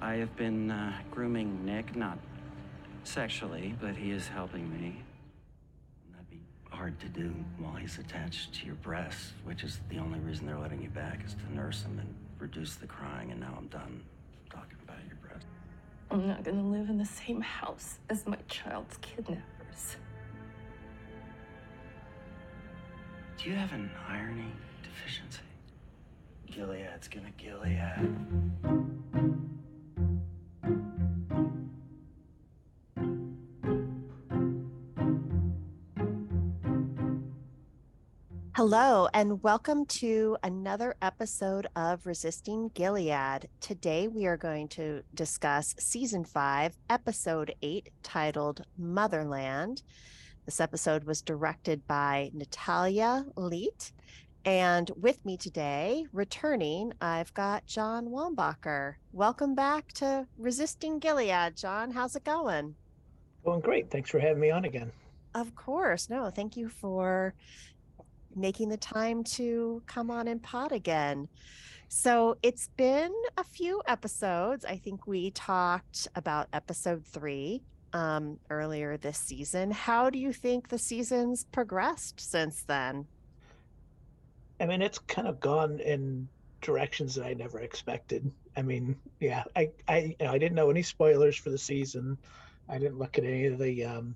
I have been uh, grooming Nick, not sexually, but he is helping me. That'd be hard to do while he's attached to your breast, which is the only reason they're letting you back is to nurse him and reduce the crying, and now I'm done talking about your breast. I'm not gonna live in the same house as my child's kidnappers. Do you have an irony deficiency? Gilead's gonna Gilead. Hello, and welcome to another episode of Resisting Gilead. Today, we are going to discuss season five, episode eight, titled Motherland. This episode was directed by Natalia Leite. And with me today, returning, I've got John Wambacher. Welcome back to Resisting Gilead. John, how's it going? Going great. Thanks for having me on again. Of course. No, thank you for making the time to come on and pod again. So it's been a few episodes. I think we talked about episode three um, earlier this season. How do you think the season's progressed since then? I mean, it's kind of gone in directions that I never expected. I mean, yeah, I I you know, I didn't know any spoilers for the season. I didn't look at any of the um,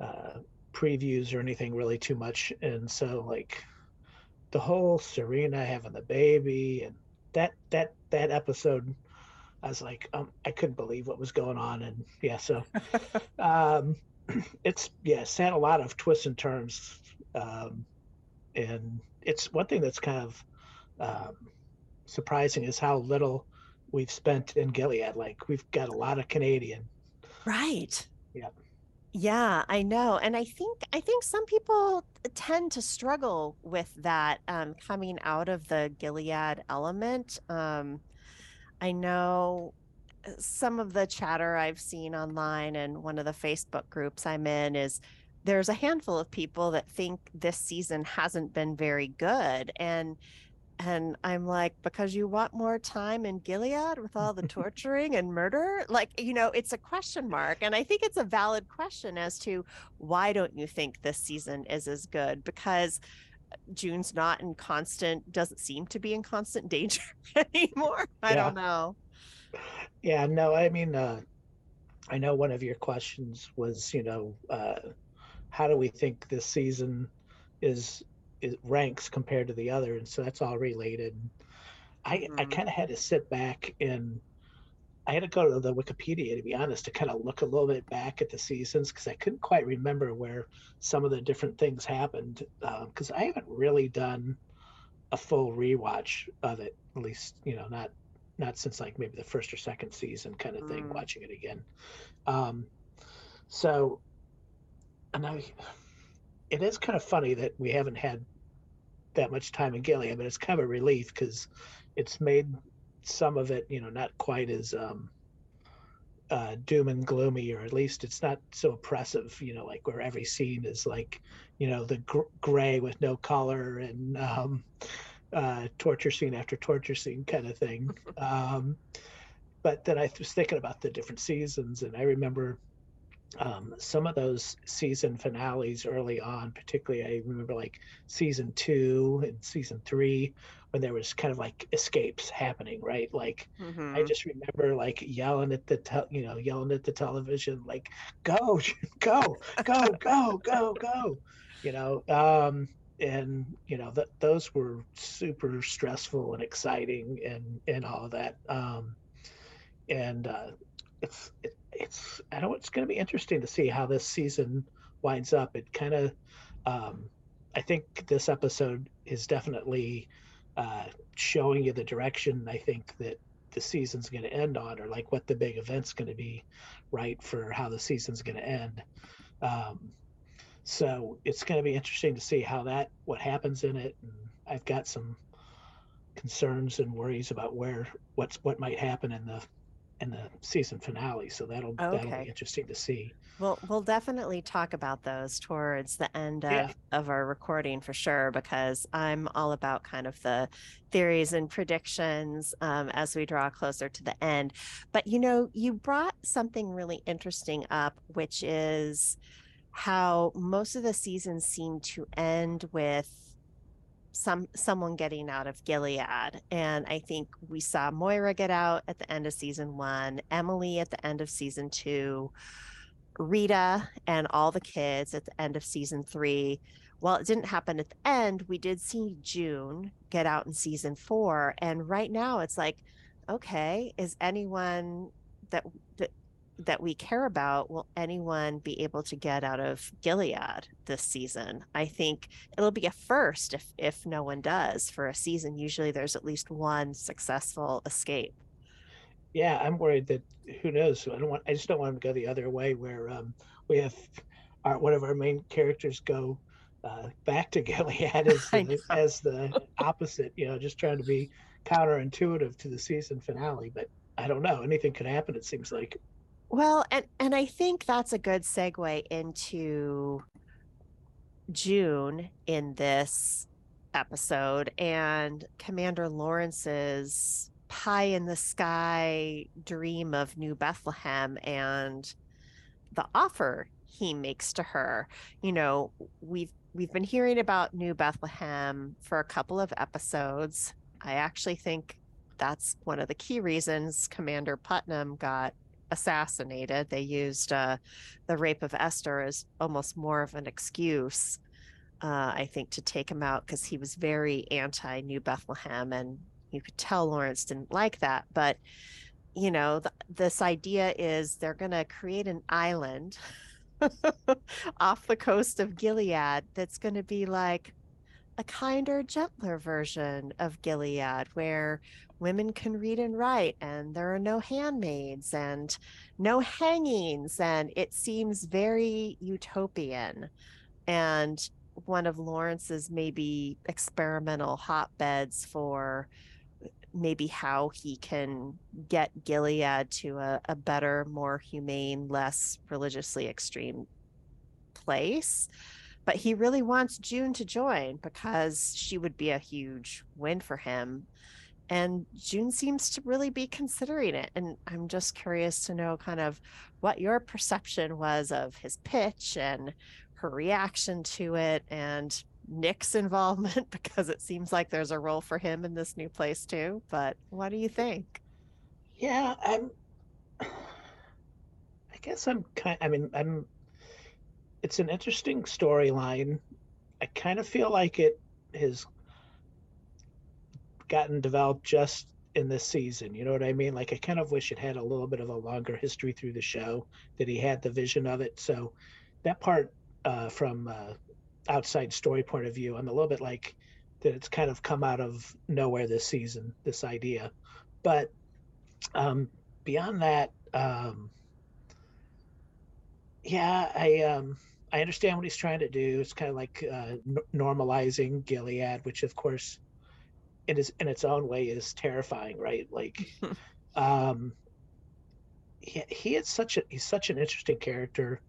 uh, previews or anything really too much, and so like the whole Serena having the baby and that that that episode, I was like, um, I couldn't believe what was going on, and yeah, so um, it's yeah, it's had a lot of twists and turns, um, and it's one thing that's kind of um, surprising is how little we've spent in Gilead. Like we've got a lot of Canadian. Right. Yeah. Yeah, I know. And I think I think some people tend to struggle with that um, coming out of the Gilead element. Um, I know uh, some of the chatter I've seen online and one of the Facebook groups I'm in is there's a handful of people that think this season hasn't been very good. And and I'm like, because you want more time in Gilead with all the torturing and murder? Like, you know, it's a question mark. And I think it's a valid question as to why don't you think this season is as good? Because uh, June's not in constant, doesn't seem to be in constant danger anymore. I Yeah. don't know. Yeah, no, I mean, uh, I know one of your questions was, you know, uh, how do we think this season is, is ranks compared to the other? And so that's all related. I I Mhm. kind of had to sit back and I had to go to the Wikipedia to be honest to kind of look a little bit back at the seasons because I couldn't quite remember where some of the different things happened because I haven't really done a full rewatch of it at least you know not not since like maybe the first or second season kind of thing Mm. watching it again um so and i it is kind of funny that we haven't had that much time in gilead but it's kind of a relief because it's made some of it you know not quite as um uh, doom and gloomy, or at least it's not so oppressive, you know, like where every scene is like, you know, the gr- gray with no color and um, uh, torture scene after torture scene kind of thing. um, but then I was thinking about the different seasons, and I remember um, some of those season finales early on, particularly I remember like season two and season three, when there was kind of like escapes happening, right? Like I Mhm. just remember like yelling at the tel- you know yelling at the television like go go go go go go you know um and you know that those were super stressful and exciting and and all of that um and uh it's it, it's i know it's going to be interesting to see how this season winds up. It kind of um i think this episode is definitely uh showing you the direction i think that the season's going to end on or like what the big event's going to be right for how the season's going to end. Um, so it's going to be interesting to see how that what happens in it and i've got some concerns and worries about where what's what might happen in the in the season finale. So that'll that'll be interesting to see. We'll we'll definitely talk about those towards the end of, Yeah. of our recording for sure, because I'm all about kind of the theories and predictions um, as we draw closer to the end. But you know, you brought something really interesting up, which is how most of the seasons seem to end with some someone getting out of Gilead. And I think we saw Moira get out at the end of season one, Emily at the end of season two. Rita and all the kids at the end of season three. Well, it didn't happen at the end. We did see June get out in season four. And right now it's like, okay, is anyone that that that we care about, will anyone be able to get out of Gilead this season? I think it'll be a first if if no one does for a season. Usually there's at least one successful escape. Yeah, I'm worried that who knows. I don't want. I just don't want them to go the other way, where um, we have our one of our main characters go uh, back to Gilead as the, as the opposite. You know, just trying to be counterintuitive to the season finale. But I don't know. Anything could happen. It seems like. Well, and and I think that's a good segue into June in this episode and Commander Lawrence's pie in the sky dream of New Bethlehem and the offer he makes to her. You know, we've we've been hearing about New Bethlehem for a couple of episodes. I actually think that's one of the key reasons Commander Putnam got assassinated. They used uh, the rape of Esther as almost more of an excuse, uh, I think, to take him out because he was very anti New Bethlehem. And you could tell Lawrence didn't like that. But, you know, th- this idea is they're going to create an island off the coast of Gilead that's going to be like a kinder, gentler version of Gilead where women can read and write and there are no handmaids and no hangings and it seems very utopian. And one of lawrence's maybe experimental hotbeds for uh, maybe how he can get gilead to a, a better more humane less religiously extreme place. But he really wants june to join because she would be a huge win for him and June seems to really be considering it. And I'm just curious to know kind of what your perception was of his pitch and her reaction to it and Nick's involvement because it seems like there's a role for him in this new place too. But what do you think? Yeah, I'm. I guess I'm kind. I mean, I'm. It's an interesting storyline. I kind of feel like it has gotten developed just in this season. You know what I mean? Like I kind of wish it had a little bit of a longer history through the show. That he had the vision of it. So that part uh, from uh, outside story point of view, I'm a little bit like that. It's kind of come out of nowhere this season. This idea, but um, beyond that, um, yeah, I um, I understand what he's trying to do. It's kind of like uh, n- normalizing Gilead, which of course, it is in its own way is terrifying, right? Like, um, he, he is such a he's such an interesting character,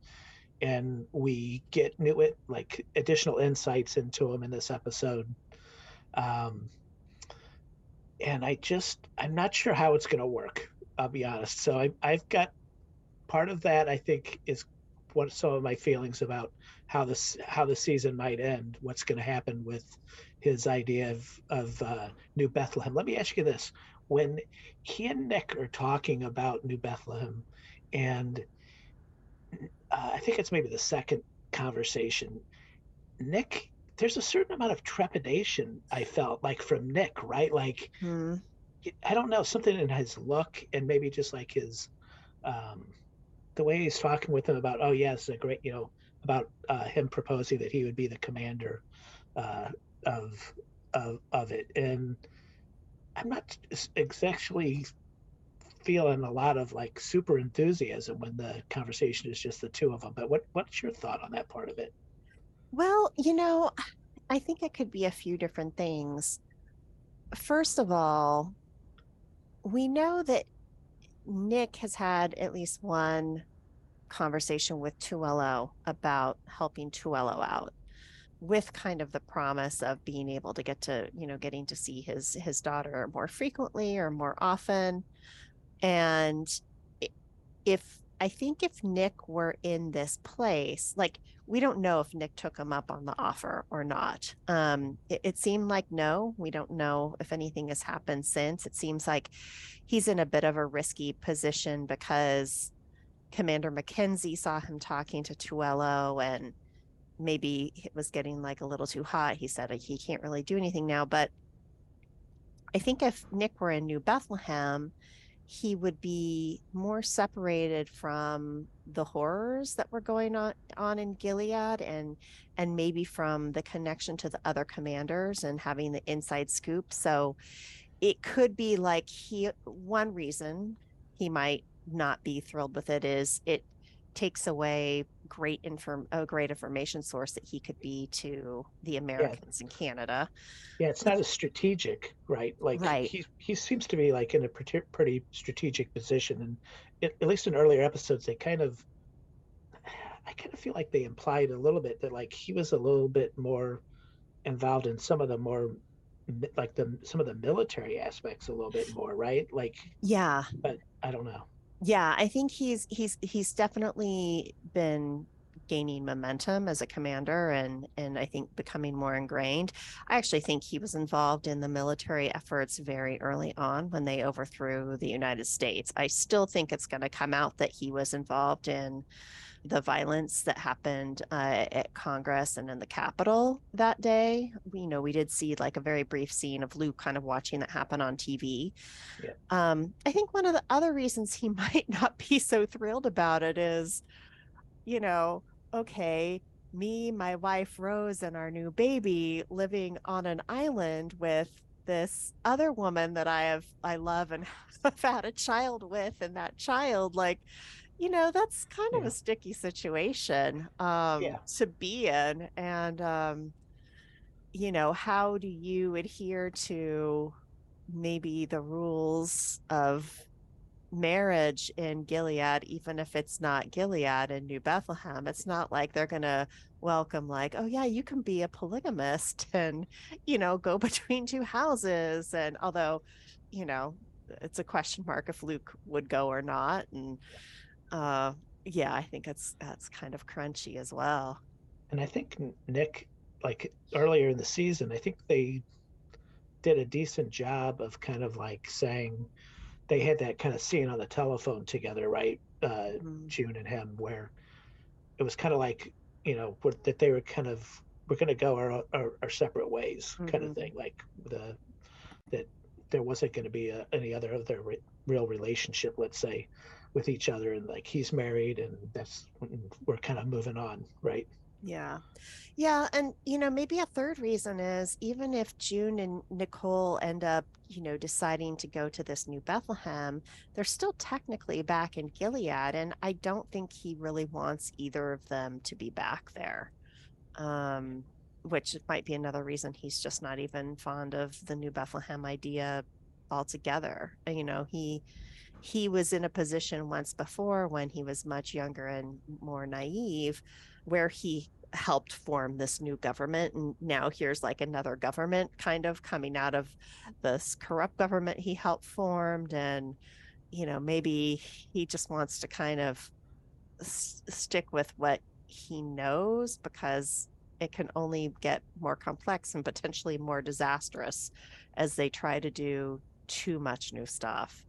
and we get new it like additional insights into him in this episode. Um, and I just I'm not sure how it's going to work. I'll be honest. So I I've got part of that I think is what some of my feelings about how this how the season might end. What's going to happen with his idea of of uh, New Bethlehem? Let me ask you this: when he and Nick are talking about New Bethlehem, and uh, I think it's maybe the second conversation, Nick. There's a certain amount of trepidation I felt like from Nick, right? Like Hmm. I don't know something in his look and maybe just like his um the way he's talking with him about oh yes a great you know about uh, him proposing that he would be the commander uh, of of of it and I'm not exactly feeling a lot of like super enthusiasm when the conversation is just the two of them but what what's your thought on that part of it Well, you know, I think it could be a few different things. First of all, we know that Nick has had at least one conversation with Tuello about helping Tuello out with kind of the promise of being able to get to, you know, getting to see his his daughter more frequently or more often. And if I think if Nick were in this place, like we don't know if Nick took him up on the offer or not. Um, it, it seemed like no. We don't know if anything has happened since. It seems like he's in a bit of a risky position because Commander Mackenzie saw him talking to Tuello and maybe it was getting like a little too hot. He said like, he can't really do anything now. But I think if Nick were in New Bethlehem, he would be more separated from the horrors that were going on on in Gilead and and maybe from the connection to the other commanders and having the inside scoop. So it could be like he one reason he might not be thrilled with it is it takes away great inform a great information source that he could be to the Americans in Canada. Yeah, it's not as strategic, right? Like Right. he he seems to be like in a pretty, pretty strategic position, and it, at least in earlier episodes, they kind of, I kind of feel like they implied a little bit that like he was a little bit more involved in some of the more like the some of the military aspects a little bit more, right? Like, Yeah. but I don't know. Yeah, I think he's he's he's definitely been gaining momentum as a commander and and I think becoming more ingrained. I actually think he was involved in the military efforts very early on when they overthrew the United States. I still think it's going to come out that he was involved in the violence that happened uh, at Congress and in the Capitol that day. We, you know, we did see like a very brief scene of Luke kind of watching that happen on TV. Yeah. Um, I think one of the other reasons he might not be so thrilled about it is, you know, okay, me, my wife Rose, and our new baby living on an island with this other woman that I have I love and have had a child with, and that child, like, you know, that's kind of a sticky situation um Yeah. to be in. And um, you know, how do you adhere to maybe the rules of marriage in Gilead, even if it's not Gilead in New Bethlehem. It's not like they're going to welcome, like, oh, yeah, you can be a polygamist and, you know, go between two houses. And although, you know, it's a question mark if Luke would go or not. And, uh, yeah, I think it's that's kind of crunchy as well. And I think Nick, like earlier in the season, I think they did a decent job of kind of like saying they had that kind of scene on the telephone together, right? Uh, Mm. June and him, where it was kind of like, you know, that they were kind of, we're going to go our, our, our separate ways kind Mhm. of thing. Like the, that there wasn't going to be a, any other other re- real relationship, let's say, with each other. And like he's married and that's, we're kind of moving on, right? Yeah. Yeah. And, you know, maybe a third reason is even if June and Nicole end up, you know, deciding to go to this new Bethlehem, they're still technically back in Gilead. And I don't think he really wants either of them to be back there. Um, which might be another reason he's just not even fond of the new Bethlehem idea altogether. You know, he he was in a position once before when he was much younger and more naive where he helped form this new government and now here's like another government kind of coming out of this corrupt government he helped formed and you know maybe he just wants to kind of s- stick with what he knows because it can only get more complex and potentially more disastrous as they try to do too much new stuff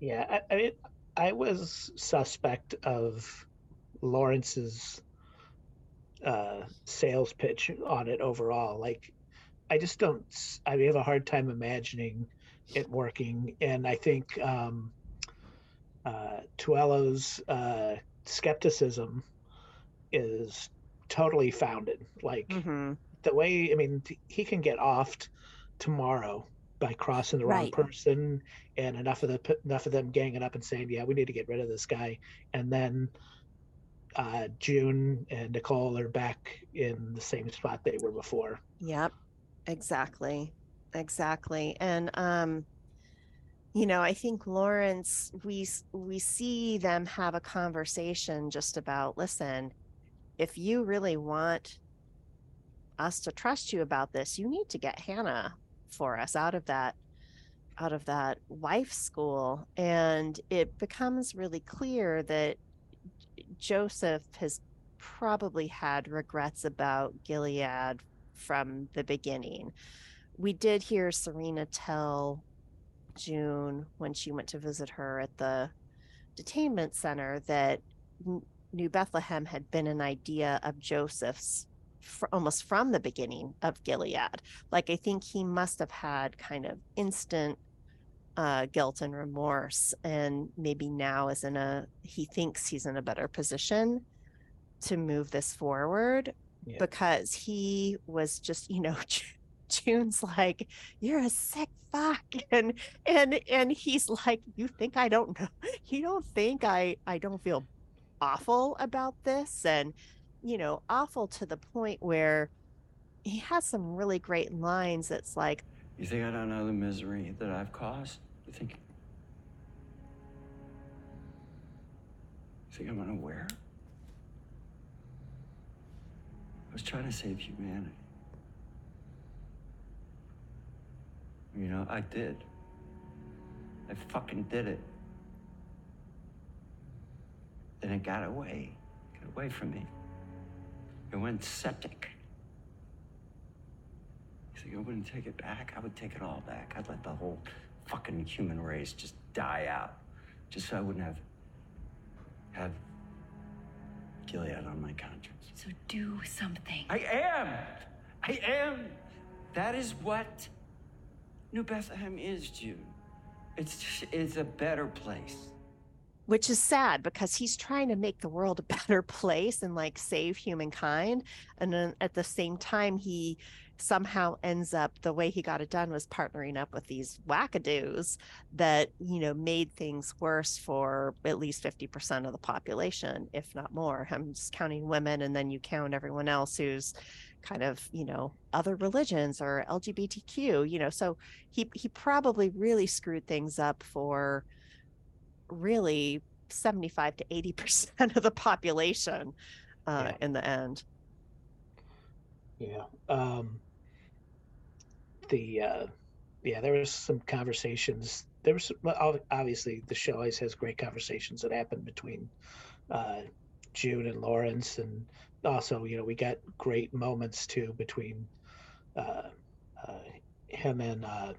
Yeah, I, I mean, I was suspect of Lawrence's uh, sales pitch on it overall. Like, I just don't. I have a hard time imagining it working, and I think um, uh, Tuello's uh, skepticism is totally founded. Like mm-hmm. the way, I mean, he can get offed tomorrow by crossing the wrong Right. person, and enough of the enough of them ganging up and saying, "Yeah, we need to get rid of this guy," and then uh, June and Nicole are back in the same spot they were before. Yep, exactly. Exactly. And um you know, I think Lawrence, we we see them have a conversation just about, listen, if you really want us to trust you about this, you need to get Hannah for us out of that out of that wife school. And it becomes really clear that Joseph has probably had regrets about Gilead from the beginning. We did hear Serena tell June when she went to visit her at the detainment center that New Bethlehem had been an idea of Joseph's fr- almost from the beginning of Gilead. Like, I think he must have had kind of instant uh, guilt and remorse. And maybe now is in a, he thinks he's in a better position to move this forward Yeah. because he was just, you know, June's like, you're a sick fuck. And, and, and he's like, you think I don't know, you don't think I, I don't feel awful about this. And, you know, awful to the point where he has some really great lines that's like, You think I don't know the misery that I've caused? You think. You think I'm unaware? I was trying to save humanity. You know, I did. I fucking did it. And it got away. Got away from me. It went septic. You think I wouldn't take it back? I would take it all back. I'd let the whole fucking human race just die out. Just so I wouldn't have have Gilead on my conscience. So do something. I am! I am! That is what New Bethlehem is, June. It's it's a better place. Which is sad because he's trying to make the world a better place and like save humankind and then at the same time he somehow ends up the way he got it done was partnering up with these wackadoos that you know made things worse for at least 50% of the population if not more. I'm just counting women and then you count everyone else who's kind of you know other religions or lgbtq you know so he he probably really screwed things up for really 75 to 80 percent of the population uh, Yeah. in the end Yeah. Um, the uh, yeah, there was some conversations. There was obviously the show always has great conversations that happen between uh, June and Lawrence, and also you know we got great moments too between uh, uh, him and uh,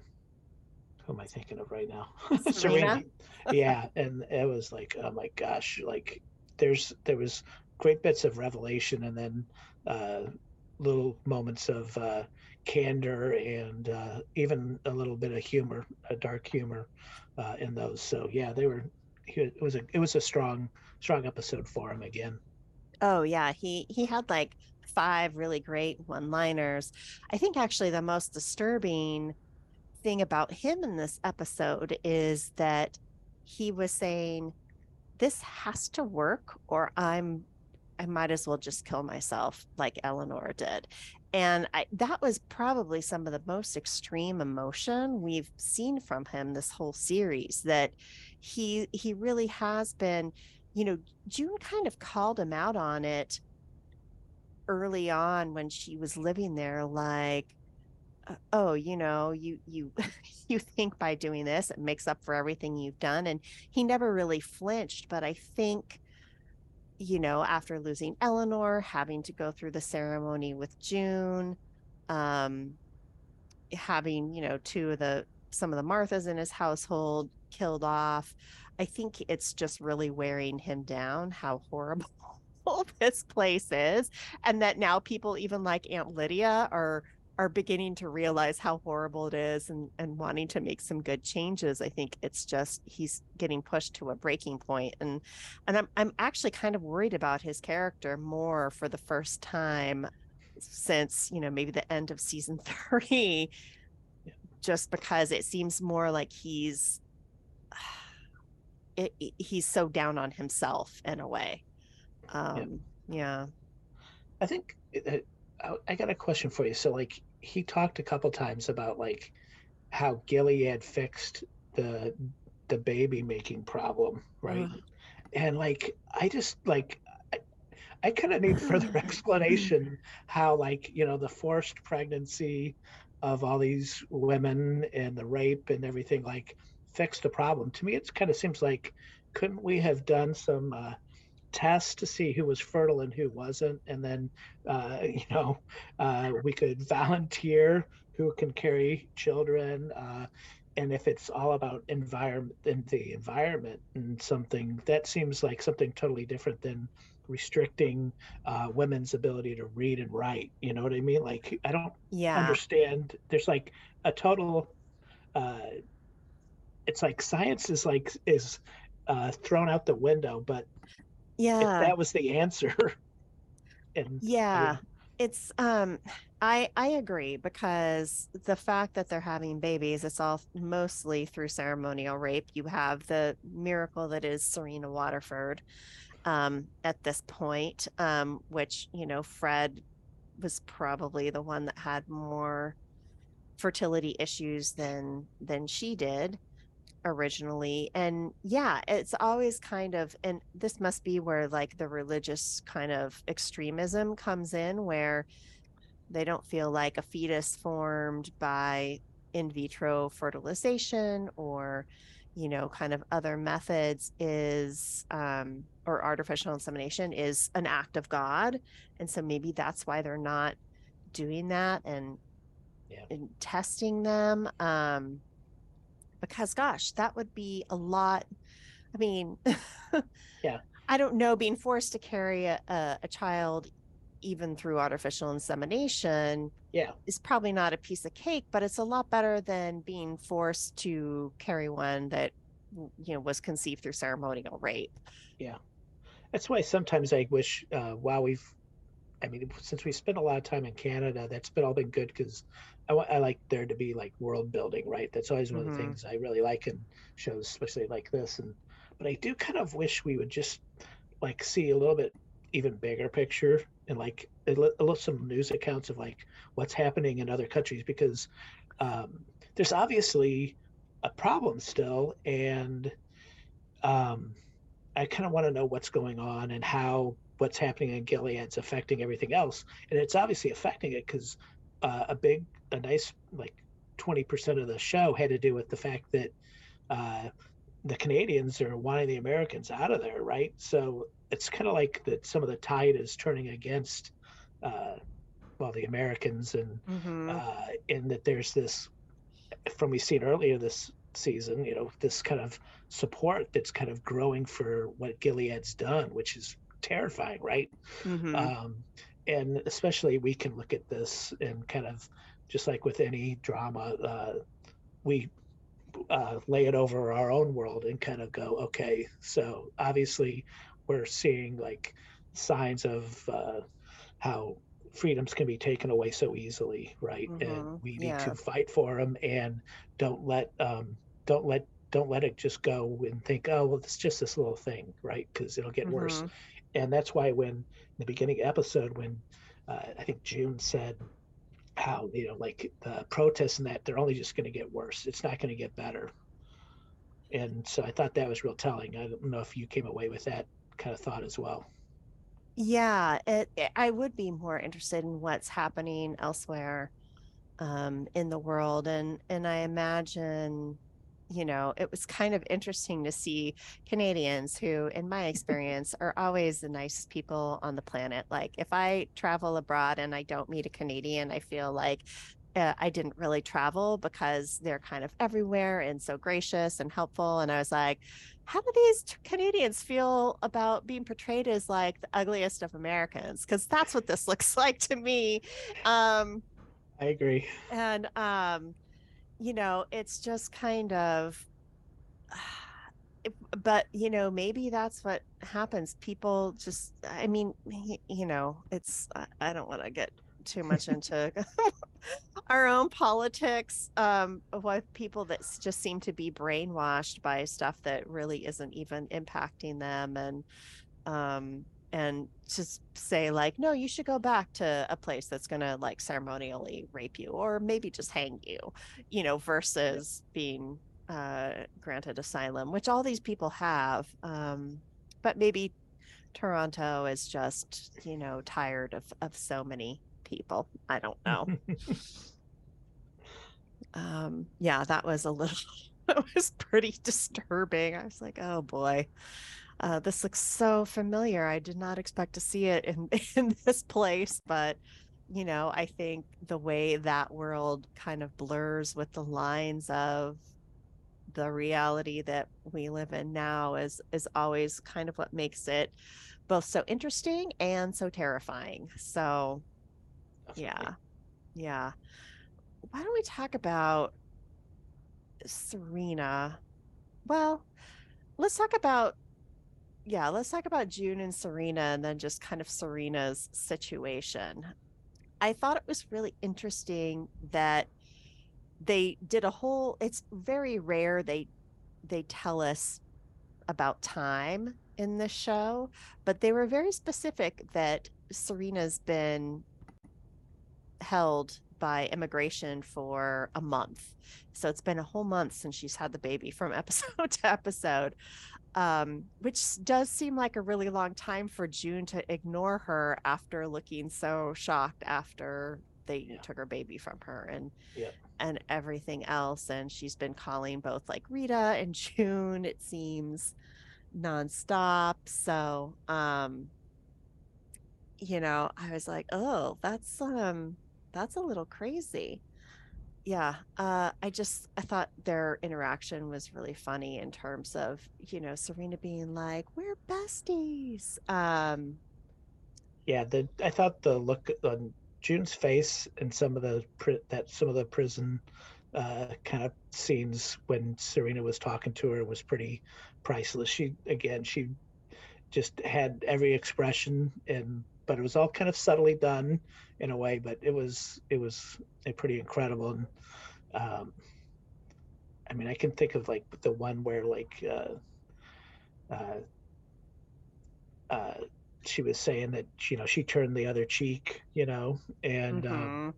who am I thinking of right now? Serena? yeah, and it was like oh my gosh, like there's there was great bits of revelation, and then. Uh, little moments of uh, candor and uh, even a little bit of humor, a dark humor uh, in those. So yeah, they were. It was a it was a strong strong episode for him again. oh yeah he he had like five really great one liners i think actually the most disturbing thing about him in this episode is that he was saying this has to work or i'm i might as well just kill myself like eleanor did. And I, that was probably some of the most extreme emotion we've seen from him this whole series that he he really has been you know june kind of called him out on it early on when she was living there like oh you know you you you think by doing this it makes up for everything you've done and he never really flinched but i think you know after losing eleanor having to go through the ceremony with june um having you know two of the some of the marthas in his household killed off i think it's just really wearing him down how horrible this place is and that now people even like aunt lydia are are beginning to realize how horrible it is and and wanting to make some good changes i think it's just he's getting pushed to a breaking point and and i'm i'm actually kind of worried about his character more for the first time since you know maybe the end of season 3 just because it seems more like he's it, it- he's so down on himself in a way. Um yeah. I think it, I, I got a question for you. So like he talked a couple times about like how Gilead fixed the the baby making problem, right? Ugh. And like I just like I, I kind of need further explanation how like you know the forced pregnancy of all these women and the rape and everything like fixed the problem. To me, it kind of seems like couldn't we have done some uh, tests to see who was fertile and who wasn't, and then uh, you know uh, we could volunteer who can carry children. Uh, and if it's all about environment and the environment and something that seems like something totally different than restricting uh, women's ability to read and write you know what i mean like i don't Yeah. understand there's like a total uh it's like science is like is uh thrown out the window but if Yeah. that was the answer and Yeah. It's um I I agree because the fact that they're having babies, it's all mostly through ceremonial rape. You have the miracle that is Serena Waterford um at this point, um, which, you know, Fred was probably the one that had more fertility issues than than she did originally and yeah it's always kind of and this must be where like the religious kind of extremism comes in where they don't feel like a fetus formed by in vitro fertilization or you know kind of other methods is um or artificial insemination is an act of god and so maybe that's why they're not doing that and Yeah. and testing them um because gosh that would be a lot i mean Yeah. i don't know being forced to carry a, a, child even through artificial insemination yeah. is probably not a piece of cake but it's a lot better than being forced to carry one that you know was conceived through ceremonial rape. Yeah. That's why sometimes i wish uh while we've i mean since we spent a lot of time in canada that's been all been good because I, I like there to be like world building right that's always one of Mhm. the things i really like in shows especially like this and but i do kind of wish we would just like see a little bit even bigger picture and like a a little some news accounts of like what's happening in other countries because um, there's obviously a problem still and um, i kind of want to know what's going on and how what's happening in gilead's affecting everything else and it's obviously affecting it because uh, a big a nice like 20% of the show had to do with the fact that uh, the Canadians are wanting the Americans out of there, right? So it's kind of like that some of the tide is turning against, uh, well, the Americans, and mm-hmm. uh, in that there's this, from we seen earlier this season, you know, this kind of support that's kind of growing for what Gilead's done, which is terrifying, right? hmm um, and especially we can look at this and kind of just like with any drama uh, we uh, lay it over our own world and kind of go okay so obviously we're seeing like signs of uh, how freedoms can be taken away so easily right Mhm, and we need yeah. to fight for them and don't let um, don't let don't let it just go and think oh well it's just this little thing right because it'll get worse Mhm. And that's why when in the beginning episode when uh, i think june said how you know like the protests and that they're only just going to get worse. It's not going to get better. And so i thought that was real telling. I don't know if you came away with that kind of thought as well. Yeah, it, it- I would be more interested in what's happening elsewhere um, in the world, and and I imagine, you know, it was kind of interesting to see Canadians who, in my experience, are always the nicest people on the planet. Like if I travel abroad and I don't meet a Canadian, I feel like uh, I didn't really travel because they're kind of everywhere and so gracious and helpful. And I was like, how do these Canadians feel about being portrayed as like the ugliest of Americans? Because that's what this looks like to me. Um, i agree and um, you know, it's just kind of. But you know, maybe that's what happens. People just, I mean, you know, it's. I- don't want to get too much into our own politics um, with people that just seem to be brainwashed by stuff that really isn't even impacting them, and um, and just say like, no, you should go back to a place that's gonna like ceremonially rape you, or maybe just hang you, you know, versus being uh, granted asylum, which all these people have. Um, but maybe Toronto is just, you know, tired of, of so many people. I don't know. um, yeah, that was a little, that was pretty disturbing. I was like, oh boy, uh, this looks so familiar. I did not expect to see it in, in this place, but you know, I think the way that world kind of blurs with the lines of the reality that we live in now is is always kind of what makes it both so interesting and so terrifying. So yeah. Yeah. Why don't we talk about Serena? Well, let's talk about yeah, let's talk about June and Serena and then just kind of Serena's situation. I thought it was really interesting that they did a whole it's very rare they they tell us about time in this show, but they were very specific that Serena's been held by immigration for a month. So it's been a whole month since she's had the baby from episode to episode, um, which does seem like a really long time for June to ignore her after looking so shocked after they Yeah. took her baby from her and Yep. and everything else. And she's been calling both like Rita and June, it seems, nonstop. So um you know, I was like, oh, that's um that's a little crazy. Yeah. Uh I just I thought their interaction was really funny in terms of, you know, Serena being like, We're besties. Um Yeah, the I thought the look on June's face and some of the that some of the prison uh, kind of scenes when Serena was talking to her was pretty priceless. She again, she just had every expression and but it was all kind of subtly done in a way, but it was it was a pretty incredible and um, I mean I can think of like the one where like uh, uh, uh, she was saying that you know she turned the other cheek, you know, and um,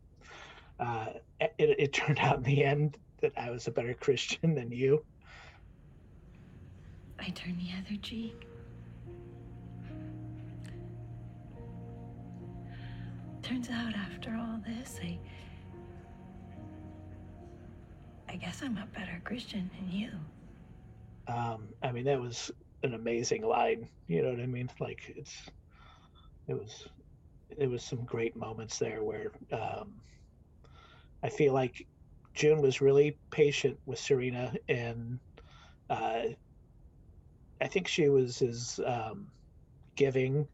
mhm. uh, it, it turned out in the end that I was a better Christian than you. I turned the other cheek. Turns out after all this, I. I guess I'm a better Christian than you. Um, I mean, that was an amazing line. You know what I mean? Like it's, it was, it was some great moments there where um, I feel like June was really patient with Serena, and uh, I think she was as um, giving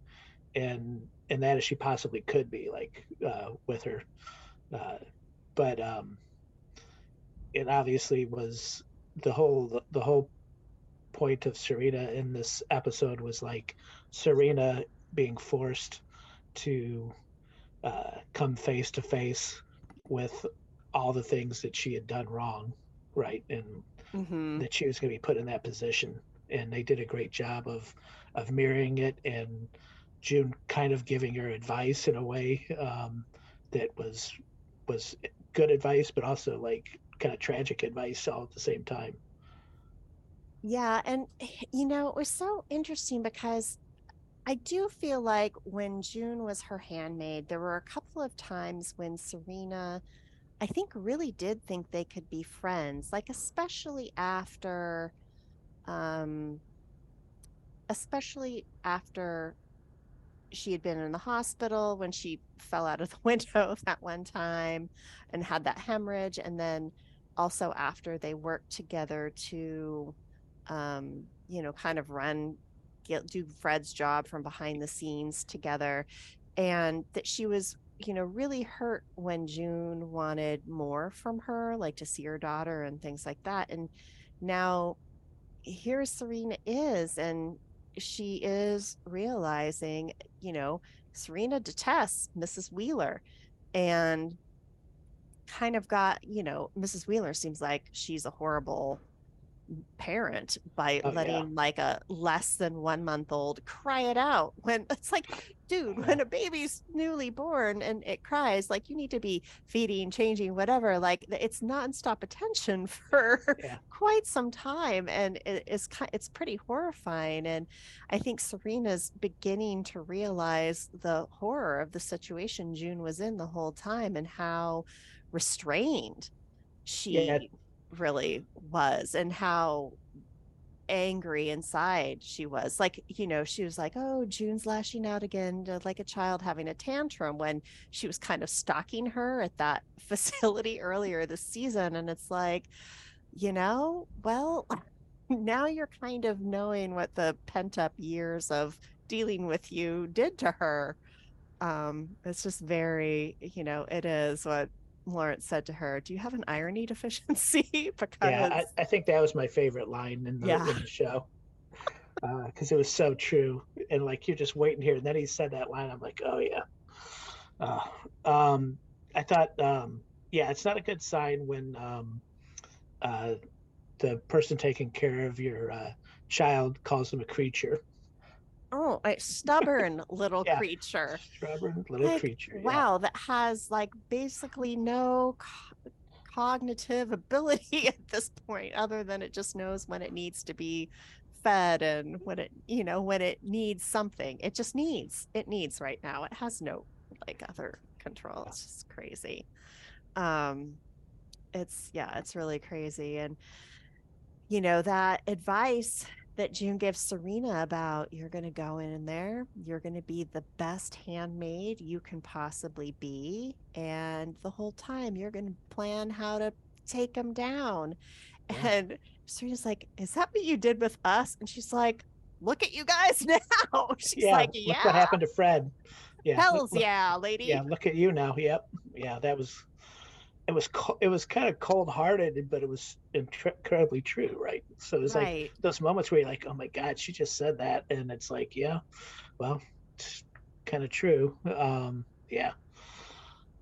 and and that as she possibly could be, like uh, with her. Uh, but um, it obviously was the whole the, the whole point of Serena in this episode was like Serena being forced to uh, come face to face with all the things that she had done wrong, right, and Mhm. that she was going to be put in that position. And they did a great job of of mirroring it, and June kind of giving her advice in a way um, that was was good advice, but also like kind of tragic advice all at the same time. Yeah, and you know, it was so interesting because I do feel like when June was her handmaid, there were a couple of times when Serena, I think, really did think they could be friends, like especially after, um, especially after she had been in the hospital when she fell out of the window that one time and had that hemorrhage, and then also after they worked together to um, you know, kind of run, get, do Fred's job from behind the scenes together. And that she was, you know, really hurt when June wanted more from her, like to see her daughter and things like that. And now here Serena is, and she is realizing, you know, Serena detests Mrs. Wheeler and kind of got, you know, Mrs. Wheeler seems like she's a horrible parent by Oh, yeah. letting like a less than one month old cry it out when it's like dude when a baby's newly born and it cries like you need to be feeding changing whatever like it's nonstop attention for Yeah. quite some time and it's it's pretty horrifying and i think serena's beginning to realize the horror of the situation june was in the whole time and how restrained she Yeah. Really was and how angry inside she was. Like you know she was like oh june's lashing out again like a child having a tantrum when she was kind of stalking her at that facility earlier this season and it's like you know well now you're kind of knowing what the pent up years of dealing with you did to her. Um it's just very you know it is what lawrence said to her do you have an irony deficiency because Yeah, I, I think that was my favorite line in the, Yeah. in the show because it was so true. And like you're just waiting here, and then he said that line. I'm like, oh yeah. Uh, um, I thought, um, yeah, it's not a good sign when um, uh, the person taking care of your uh, child calls them a creature, oh a stubborn little Yeah. creature stubborn little Like, creature. yeah. wow that has like basically no co- cognitive ability at this point other than it just knows when it needs to be fed and when it you know when it needs something it just needs it needs right now it has no like other control it's just crazy um it's yeah it's really crazy and you know that advice that June gives Serena about you're going to go in there, you're going to be the best handmaid you can possibly be, and the whole time you're going to plan how to take them down. Yeah. And Serena's like, "Is that what you did with us?" And she's like, "Look at you guys now." She's yeah, like, look what happened to Fred. Yeah, hell's look- yeah, lady." yeah look at you now yep yeah that was it was co- it was kind of cold-hearted but it was incredibly true right so it was like those moments where you're like oh my god she just said that and it's like yeah well it's kind of true um yeah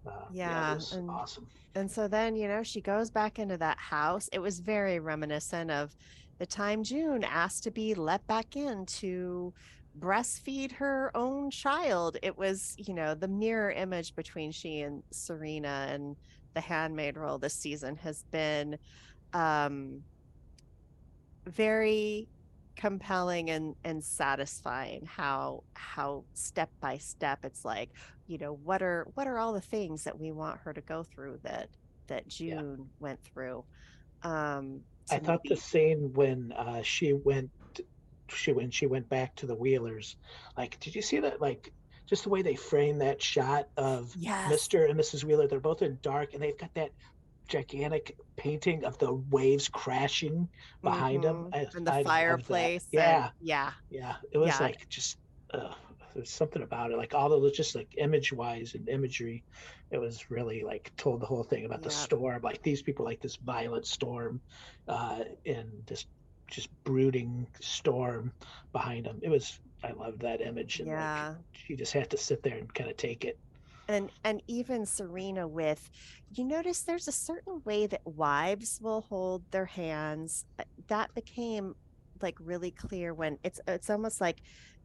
uh, Yeah, it was and- awesome And so then, you know, she goes back into that house. It was very reminiscent of the time June asked to be let back in to breastfeed her own child. It was, you know, the mirror image between she and Serena and the handmaid role this season has been um very compelling and and satisfying how how step by step it's like you know what are what are all the things that we want her to go through that that Yeah. June went through um I thought the scene when uh, she went, she when she went back to the Wheelers, like, did you see that? Like, just the way they frame that shot of yes Mr. and Mrs. Wheeler. They're both in dark, and they've got that gigantic painting of the waves crashing behind them. Mhm. and the fireplace and- Yeah, yeah yeah. It was Yeah. like just. Uh, there's something about it, like all the just like image wise and imagery, it was really like told the whole thing about the storm. Like these people, like this violent storm, uh, and this just brooding storm behind them. It was. I loved that image, and yeah like she just had to sit there and kind of take it. and and even Serena with you notice there's a certain way that wives will hold their hands Uh, that became like really clear when it's it's almost like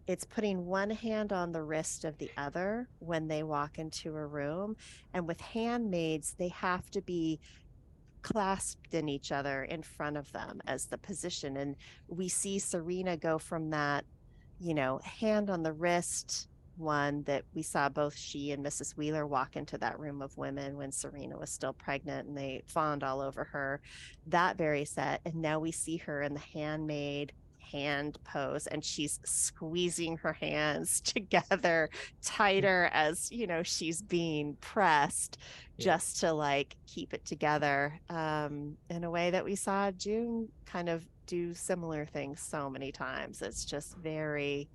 it's putting one hand on the wrist of the other when they walk into a room and with handmaids they have to be clasped in each other in front of them as the position and we see Serena go from that you know hand on the wrist one that we saw both she and Mrs. Wheeler walk into that room of women when Serena was still pregnant and they fawned all over her. That very set. And now we see her in the handmaid hand pose and she's squeezing her hands together tighter as you know she's being pressed Yeah. just to like keep it together um in a way that we saw June kind of do similar things so many times it's just very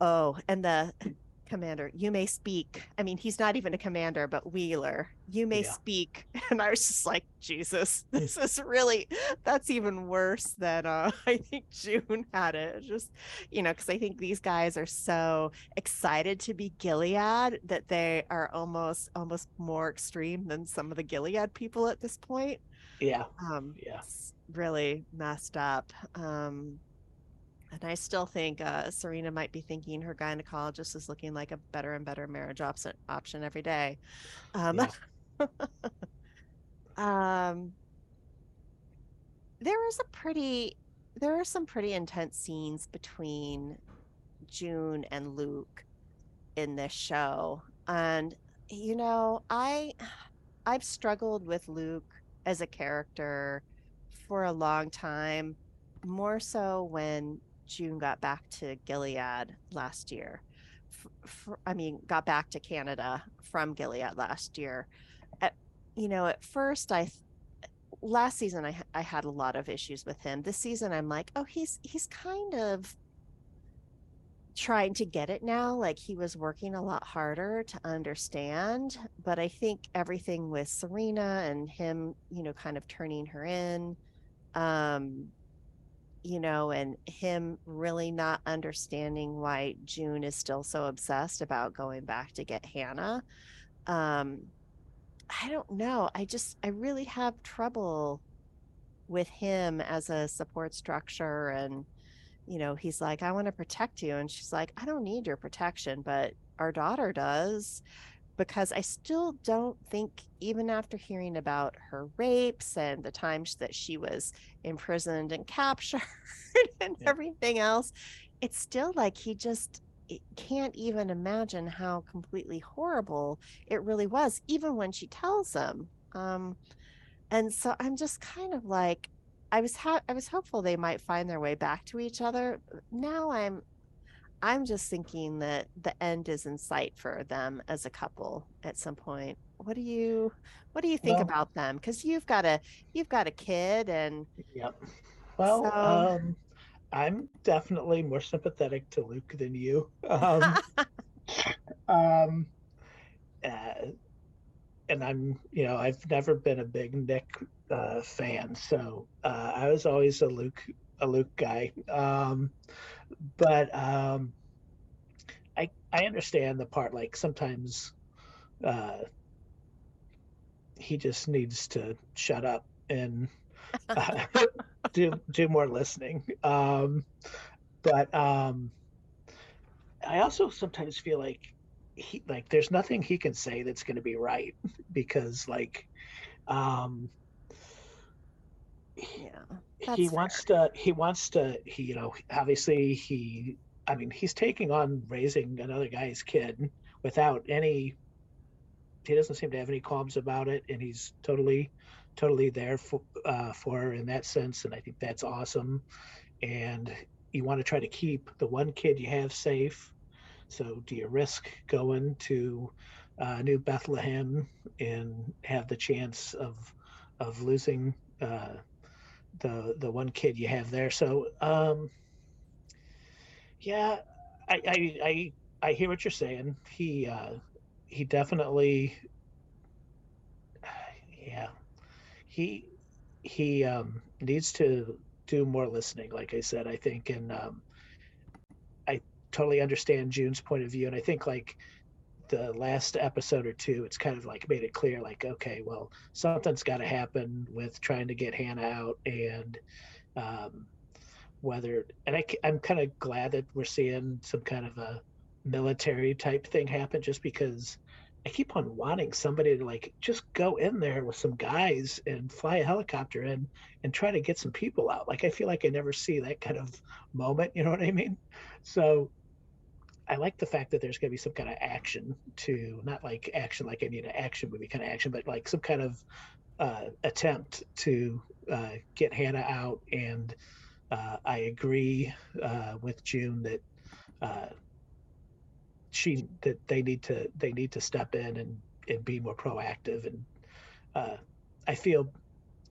Oh, and the commander, you may speak. I mean, he's not even a commander, but Wheeler, you may Yeah. speak. And I was just like, Jesus, this is really, that's even worse than uh, I think June had it. Just, you know, because I think these guys are so excited to be Gilead that they are almost, almost more extreme than some of the Gilead people at this point Yeah, um Yeah. Really messed up. Um, and I still think uh, Serena might be thinking her gynecologist is looking like a better and better marriage option option every day. Um, Yeah. um, there was a pretty, there are some pretty intense scenes between June and Luke in this show, and you know, I, I've struggled with Luke as a character for a long time, more so when June got back to Gilead last year. I mean, got back to Canada from Gilead last year. At, you know, at first, I last season I I had a lot of issues with him. This season, I'm like, oh, he's he's kind of trying to get it now. Like he was working a lot harder to understand. But I think everything with Serena and him, you know, kind of turning her in, um, you know, and him really not understanding why June is still so obsessed about going back to get Hannah. Um, I don't know. I just, I really have trouble with him as a support structure. And, you know, he's like, I want to protect you. And she's like, I don't need your protection, but our daughter does. Because I still don't think, even after hearing about her rapes and the times that she was imprisoned and captured and Yeah. everything else, it's still like he just can't even imagine how completely horrible it really was, even when she tells him. Um, and so I'm just kind of like, I was ha- I was hopeful they might find their way back to each other. Now I'm I'm just thinking that the end is in sight for them as a couple at some point. What do you what do you think Well- about them? Because you've got a you've got a kid and Yep. Well, So- um, I'm definitely more sympathetic to Luke than you. Um, um, uh, and I'm, you know, I've never been a big Nick uh, fan, so uh, I was always a Luke, a Luke guy. Um, but um, I, I understand the part. Like sometimes, uh, he just needs to shut up and uh, do do more listening. Um, but um, I also sometimes feel like he like there's nothing he can say that's going to be right because like um, he, yeah. he That's wants to he wants to he you know obviously he I mean he's taking on raising another guy's kid without any he doesn't seem to have any qualms about it and he's totally totally there for uh, for her in that sense and I think that's awesome and you want to try to keep the one kid you have safe so do you risk going to uh, New Bethlehem and have the chance of of losing uh, the the one kid you have there. So um, yeah, I, I I I hear what you're saying. He uh, he definitely yeah he he um, needs to do more listening. Like I said, I think and um, I totally understand June's point of view, and I think like the last episode or two, it's kind of like made it clear, like, okay, well, something's got to happen with trying to get Hannah out, and um, whether, and I, am kind of glad that we're seeing some kind of a military type thing happen, just because I keep on wanting somebody to like just go in there with some guys and fly a helicopter in and try to get some people out. Like I feel like I never see that kind of moment. You know what I mean? So I like the fact that there's going to be some kind of action to not like action like I need an action movie kind of action, but like some kind of uh, attempt to uh, get Hannah out. And uh, I agree uh, with June that uh, she that they need to they need to step in and and be more proactive. And uh, I feel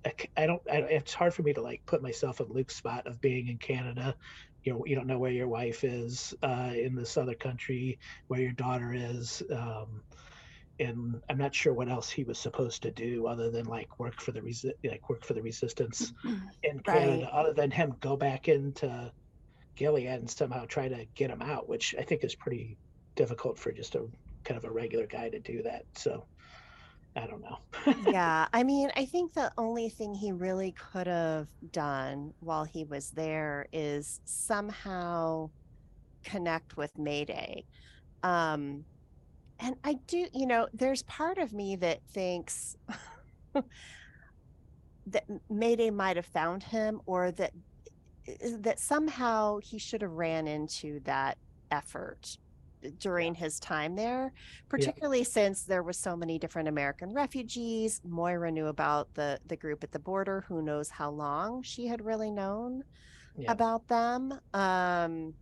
I, I don't I, it's hard for me to like put myself in Luke's spot of being in Canada you know you don't know where your wife is uh, in this other country where your daughter is um, and i'm not sure what else he was supposed to do other than like work for the resi- like work for the resistance in canada Right. other than him go back into gilead and somehow try to get him out which i think is pretty difficult for just a kind of a regular guy to do that so I don't know. yeah, I mean, I think the only thing he really could have done while he was there is somehow connect with Mayday. Um, and I do, you know, there's part of me that thinks that Mayday might have found him or that that somehow he should have ran into that effort during his time there particularly since there was so many different american refugees moira knew about the the group at the border who knows how long she had really known Yeah. about them um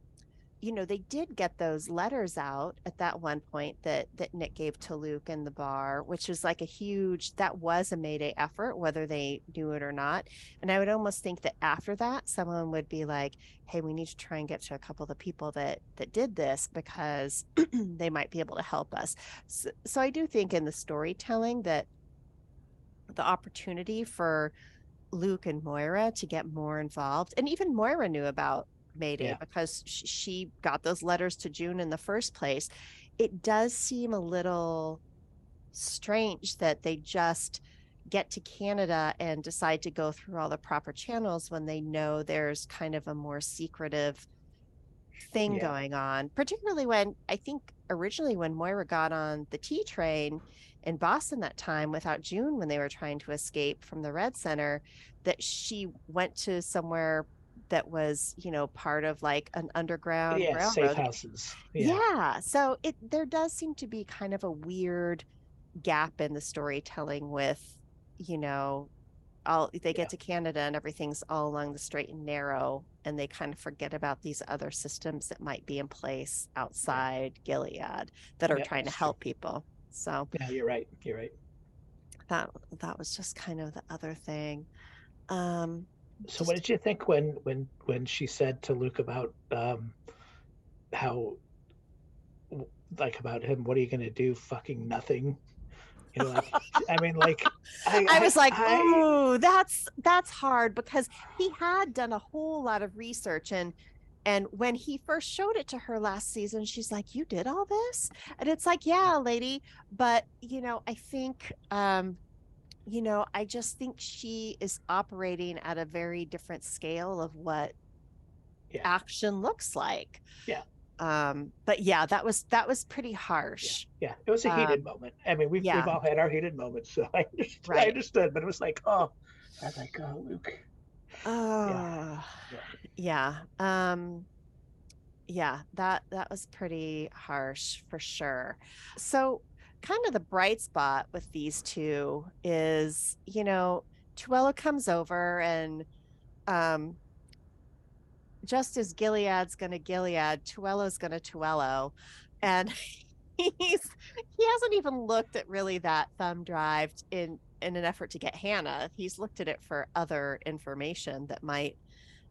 you know they did get those letters out at that one point that that nick gave to luke in the bar which was like a huge that was a mayday effort whether they knew it or not and i would almost think that after that someone would be like hey we need to try and get to a couple of the people that that did this because they might be able to help us so, so i do think in the storytelling that the opportunity for Luke and Moira to get more involved. And even Moira knew about Mayday Yeah. because sh- she got those letters to June in the first place. It does seem a little strange that they just get to Canada and decide to go through all the proper channels when they know there's kind of a more secretive thing Yeah. going on, particularly when I think originally when Moira got on the T train in Boston that time without June when they were trying to escape from the Red Center, that she went to somewhere that was, you know, part of like an underground yeah, safe houses. Yeah. Yeah. So it there does seem to be kind of a weird gap in the storytelling with, you know, all they Yeah. get to Canada and everything's all along the straight and narrow and they kind of forget about these other systems that might be in place outside Gilead that are Yeah, trying to that's true. help people. So Yeah, you're right. You're right. that that was just kind of the other thing. Um So what did you think when when when she said to Luke about um how like about him what are you going to do fucking nothing you know like I mean like I, I was like, I- "Ooh, that's that's hard," because he had done a whole lot of research and and when he first showed it to her last season, she's like, "You did all this?" And it's like, "Yeah, lady," but you know, I think um you know, I just think she is operating at a very different scale of what Yeah. action looks like. Yeah. Um but yeah, that was that was pretty harsh. yeah it was a heated moment I mean we've, yeah. we've all had our heated moments so I understood, I understood but it was like oh I was like oh Luke Oh, yeah. Um, yeah, that that was pretty harsh for sure. So, kind of the bright spot with these two is, you know, Tuello comes over and um just as Gilead's gonna Gilead, Tuello's gonna Tuello. And he's he hasn't even looked at really that thumb drive in in an effort to get Hannah. He's looked at it for other information that might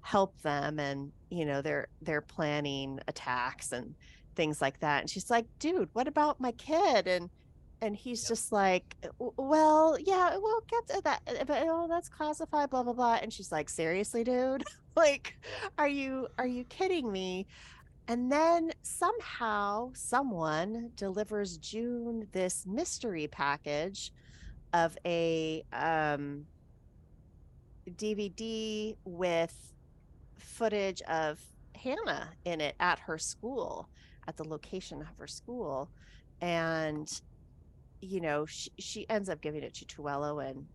help them and you know they're they're planning attacks and things like that. And she's like, dude, what about my kid? And and he's Yep. just like, well, yeah, we'll get to that, uh, but oh, that's classified, blah blah blah. And she's like, seriously, dude, like, are you are you kidding me? And then somehow someone delivers June this mystery package of a um, DVD with footage of Hannah in it at her school, at the location of her school. And, you know, she, she ends up giving it to Tuello. And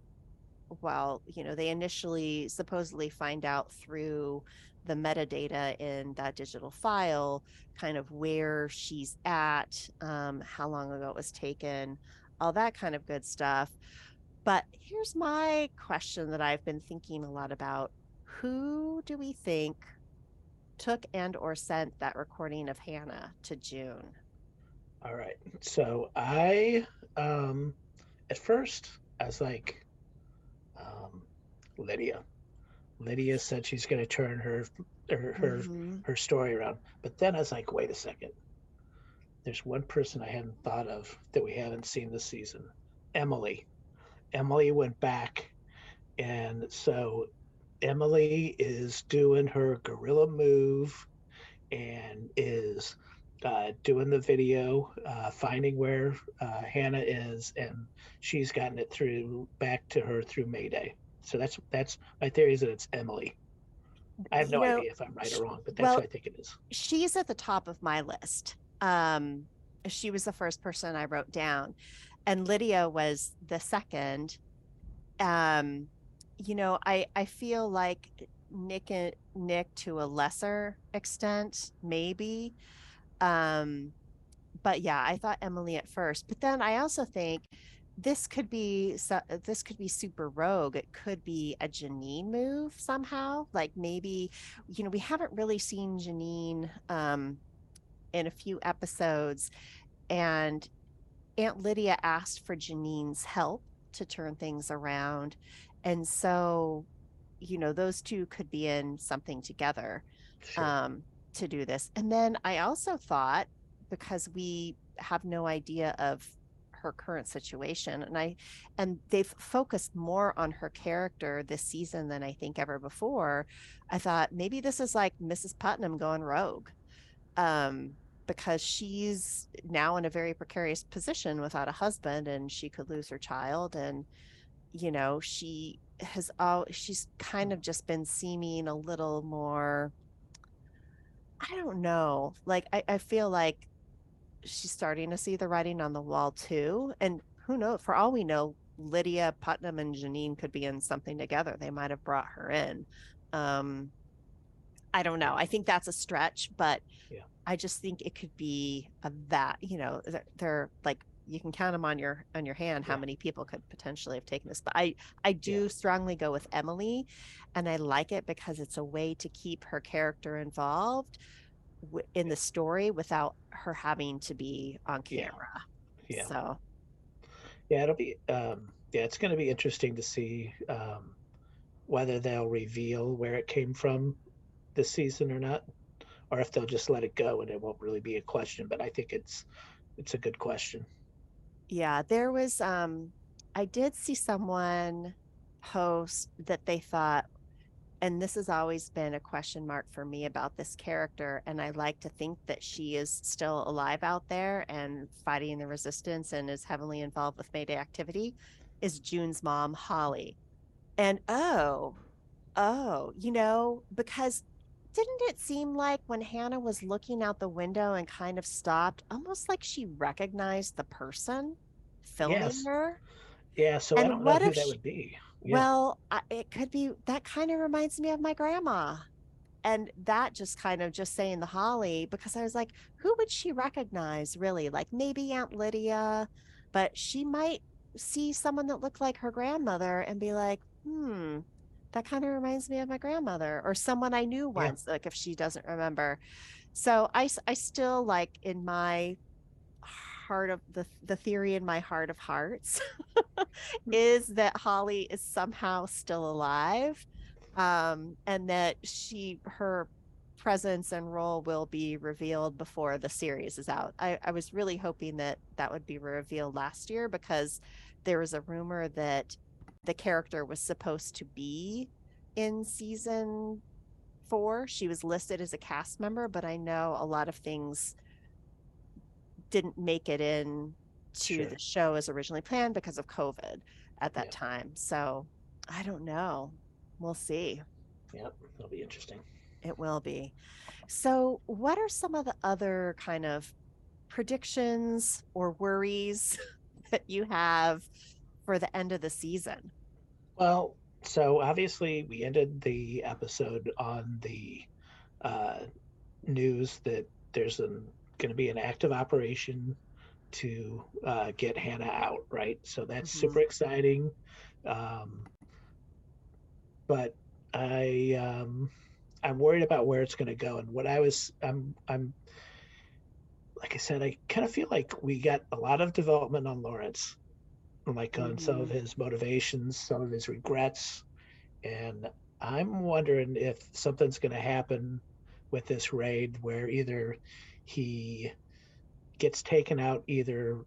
while, you know, they initially supposedly find out through the metadata in that digital file, kind of where she's at, um, how long ago it was taken, all that kind of good stuff. But here's my question that I've been thinking a lot about. Who do we think took and or sent that recording of Hannah to June? All right so I um at first I was like um Lydia Lydia said she's going to turn her her her, Mhm. her story around. But then I was like, wait a second. There's one person I hadn't thought of that we haven't seen this season. Emily. Emily went back and so Emily is doing her guerrilla move and is uh, doing the video, uh, finding where uh, Hannah is, and she's gotten it through back to her through Mayday. So that's that's my theory is that it's Emily. I have You no know, idea if I'm right or wrong, but that's well, what I think it is. she's at the top of my list. Um, she was the first person I wrote down, and Lydia was the second. Um, you know, I I feel like Nick and Nick to a lesser extent, maybe. Um, but yeah, I thought Emily at first, but then I also think this could be this could be super rogue. It could be a Janine move somehow. Like maybe, you know, we haven't really seen Janine um, in a few episodes, and Aunt Lydia asked for Janine's help to turn things around, and so, you know, those two could be in something together Sure. um, to do this. And then I also thought, because we have no idea of her current situation, and I and they've focused more on her character this season than I think ever before. I thought maybe this is like Mrs. Putnam going rogue. Um, because she's now in a very precarious position without a husband and she could lose her child and you know she has all she's kind of just been seeming a little more I don't know. Like I, I feel like she's starting to see the writing on the wall too. And who knows? For all we know, Lydia Putnam and Janine could be in something together. They might have brought her in. Um, I don't know. I think that's a stretch, but Yeah. I just think it could be a that. You know, they're, they're like you can count them on your on your hand how Yeah. many people could potentially have taken this. But I I do strongly go with Emily, and I like it because it's a way to keep her character involved w- in the story without her having to be on Yeah. camera. Yeah. So Yeah, it'll be um yeah, it's going to be interesting to see um whether they'll reveal where it came from this season or not or if they'll just let it go and it won't really be a question, but I think it's it's a good question. Yeah, there was um I did see someone post that they thought and this has always been a question mark for me about this character and I like to think that she is still alive out there and fighting the resistance and is heavily involved with Mayday activity is June's mom Holly. And oh, oh, you know, because didn't it seem like when Hannah was looking out the window and kind of stopped, almost like she recognized the person filming Yes. her? Yeah, so I don't know who if that would be. Yeah. Well, I, it could be that kind of reminds me of my grandma. And that just kind of just saying the Holly, because I was like, who would she recognize really? Like maybe Aunt Lydia, but she might see someone that looked like her grandmother and be like, hmm, that kind of reminds me of my grandmother or someone I knew Yeah. once, like if she doesn't remember. So I, I still like in my heart of the the theory in my heart of hearts is that Holly is somehow still alive um and that she her presence and role will be revealed before the series is out. I, I was really hoping that that would be revealed last year because there was a rumor that the character was supposed to be in season four. She was listed as a cast member, but I know a lot of things didn't make it in to Sure. the show as originally planned because of COVID at that Yeah. time. So I don't know. We'll see. Yep, it'll be interesting. It will be. So, what are some of the other kind of predictions or worries that you have for the end of the season? Well, so obviously we ended the episode on the uh, news that there's going to be an active operation to uh, get Hannah out, right? So that's super exciting. Um, but I um, I'm worried about where it's going to go, and what I was I'm I'm like I said, I kind of feel like we got a lot of development on Lawrence, like on some of Mhm. his motivations, some of his regrets, and I'm wondering if something's going to happen with this raid where either he gets taken out, either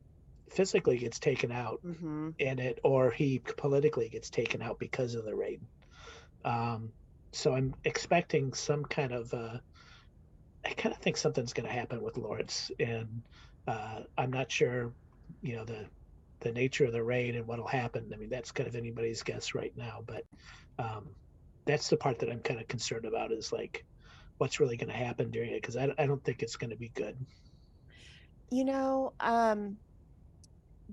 physically gets taken out Mm-hmm. in it, or he politically gets taken out because of the raid. Um, so I'm expecting some kind of uh, I kind of think something's going to happen with Lawrence, and uh, I'm not sure, you know, the the nature of the raid and what'll happen. I mean, that's kind of anybody's guess right now, but um, that's the part that I'm kind of concerned about is like what's really going to happen during it because I, I don't think it's going to be good. You know, um,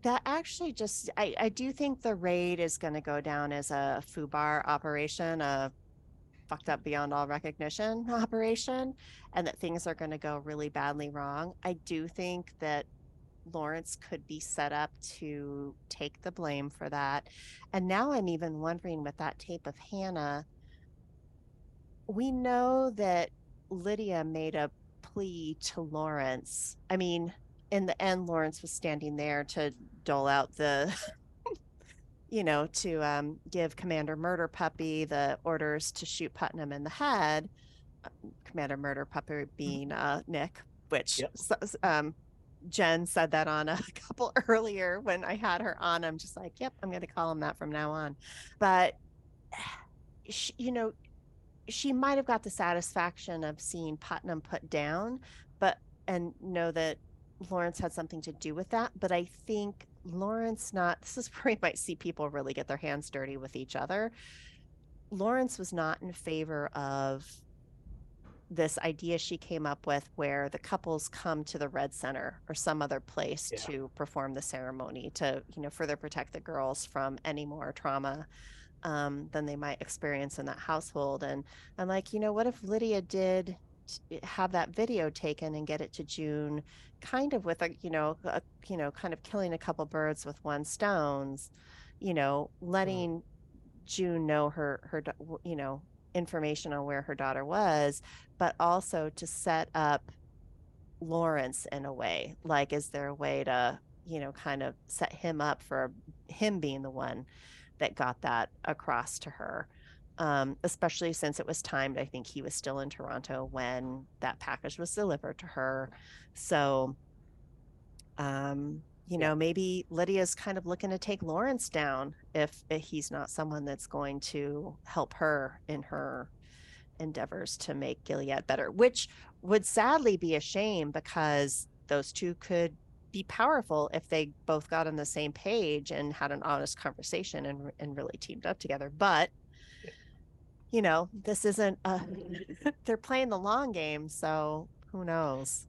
that actually just I, I do think the raid is going to go down as a FUBAR operation, a fucked up beyond all recognition operation, and that things are going to go really badly wrong. I do think that Lawrence could be set up to take the blame for that. And now I'm even wondering with that tape of Hannah, we know that Lydia made a plea to Lawrence. I mean, in the end, Lawrence was standing there to dole out the, you know, to um, give Commander Murder Puppy the orders to shoot Putnam in the head. Uh, Commander Murder Puppy being uh, Nick, which Yep. um, Jen said that on a couple earlier when I had her on. I'm just like, yep, I'm going to call him that from now on. But, she, you know, she might have got the satisfaction of seeing Putnam put down, but and know that Lawrence had something to do with that. But I think Lawrence not this is where we might see people really get their hands dirty with each other. Lawrence was not in favor of this idea she came up with where the couples come to the red center or some other place Yeah. to perform the ceremony to you know further protect the girls from any more trauma um, than they might experience in that household and i'm like you know what if lydia did have that video taken and get it to june kind of with a you know a, you know kind of killing a couple birds with one stones you know letting june know her her you know information on where her daughter was but also to set up lawrence in a way like is there a way to you know kind of set him up for him being the one that got that across to her um, especially since it was timed i think he was still in toronto when that package was delivered to her. So um, you know maybe lydia's kind of looking to take lawrence down if, if he's not someone that's going to help her in her endeavors to make gilead better which would sadly be a shame because those two could be powerful if they both got on the same page and had an honest conversation and, and really teamed up together. But you know this isn't a, they're playing the long game so who knows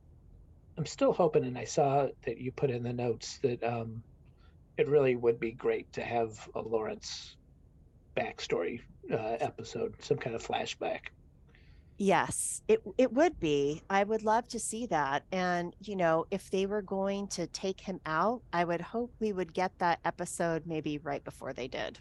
I'm still hoping, and I saw that you put in the notes that um, it really would be great to have a Lawrence backstory uh, episode, some kind of flashback. Yes, it it would be. I would love to see that. And, you know, if they were going to take him out, I would hope we would get that episode maybe right before they did.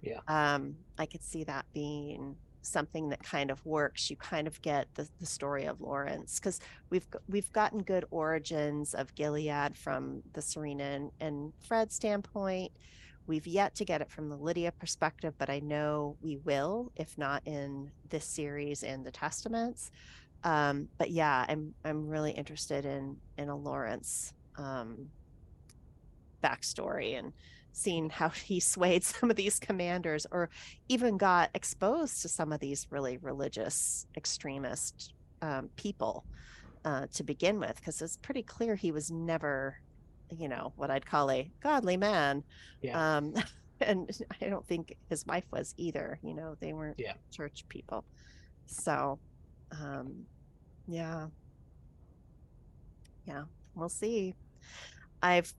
Yeah. Um, I could see that being something that kind of works. You kind of get the, the story of Lawrence because we've we've gotten good origins of Gilead from the Serena and, and Fred standpoint. We've yet to get it from the Lydia perspective, but I know we will, if not in this series and the Testaments. Um, but yeah, I'm I'm really interested in in a Lawrence um, backstory and seeing how he swayed some of these commanders, or even got exposed to some of these really religious extremist um, people uh, to begin with, because it's pretty clear he was never, you know, what I'd call a godly man. Yeah. Um, and I don't think his wife was either. You know, they weren't Yeah. church people. So, um, yeah. Yeah, we'll see. I've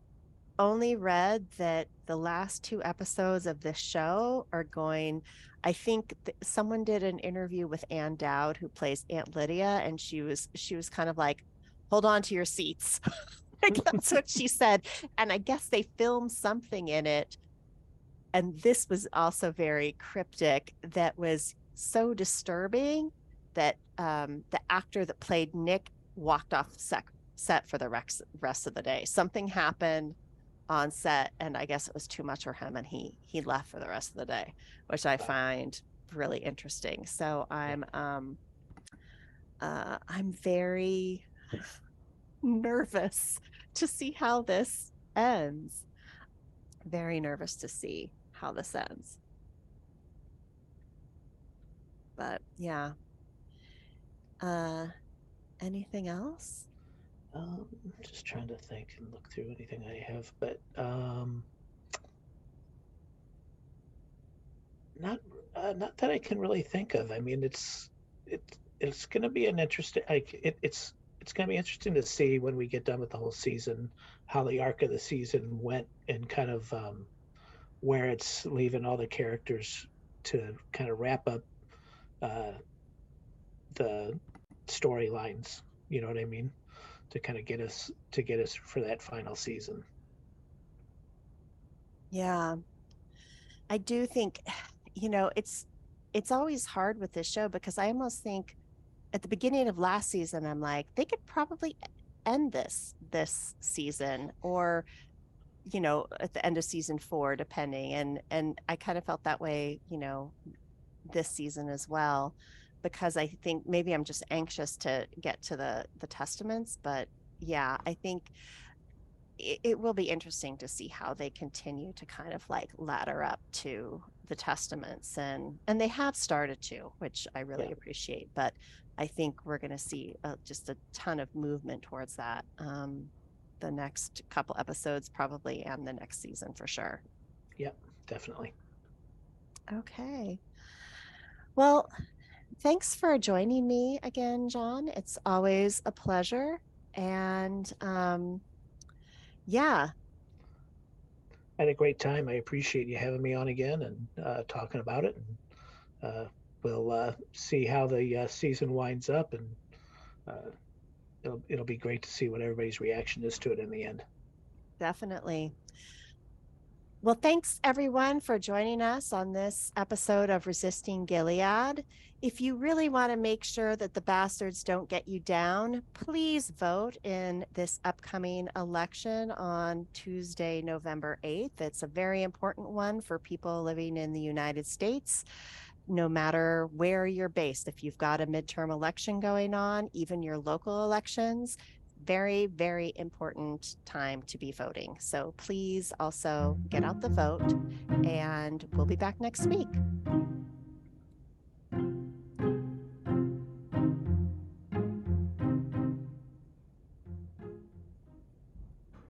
only read that the last two episodes of this show are going. I think th- someone did an interview with Ann Dowd, who plays Aunt Lydia, and she was she was kind of like, "Hold on to your seats." like that's what she said. And I guess they filmed something in it, and this was also very cryptic. That was so disturbing that um, the actor that played Nick walked off sec- set for the rex- rest of the day. Something happened on set, and I guess it was too much for him, and he he left for the rest of the day, which I find really interesting. So I'm um uh, I'm very nervous to see how this ends. Very nervous to see how this ends. But yeah. Uh anything else? Um, just trying to think and look through anything I have, but um, not uh, not that I can really think of. I mean, it's it it's going to be an interesting. Like it, it's it's going to be interesting to see when we get done with the whole season how the arc of the season went and kind of um, where it's leaving all the characters to kind of wrap up uh, the storylines. You know what I mean? To kind of get us to get us for that final season. Yeah. I do think, you know, it's it's always hard with this show because I almost think at the beginning of last season, I'm like, they could probably end this this season or you know at the end of season four depending and and i kind of felt that way you know this season as well because i think maybe i'm just anxious to get to the the testaments but yeah i think it, it will be interesting to see how they continue to kind of like ladder up to the testaments and and they have started to which i really Yeah. appreciate but i think we're going to see uh, just a ton of movement towards that um the next couple episodes probably and the next season for sure Yep, Definitely. okay well thanks for joining me again john it's always a pleasure and um yeah I had a great time. I appreciate you having me on again and uh, talking about it. And uh, we'll uh, see how the uh, season winds up, and uh, it'll it'll be great to see what everybody's reaction is to it in the end. Definitely. Well, thanks everyone for joining us on this episode of Resisting Gilead. If you really want to make sure that the bastards don't get you down, please vote in this upcoming election on Tuesday, November 8th. It's a very important one for people living in the United States, no matter where you're based. If you've got a midterm election going on, even your local elections, very, very important time to be voting. So please also get out the vote, and we'll be back next week. Thank you.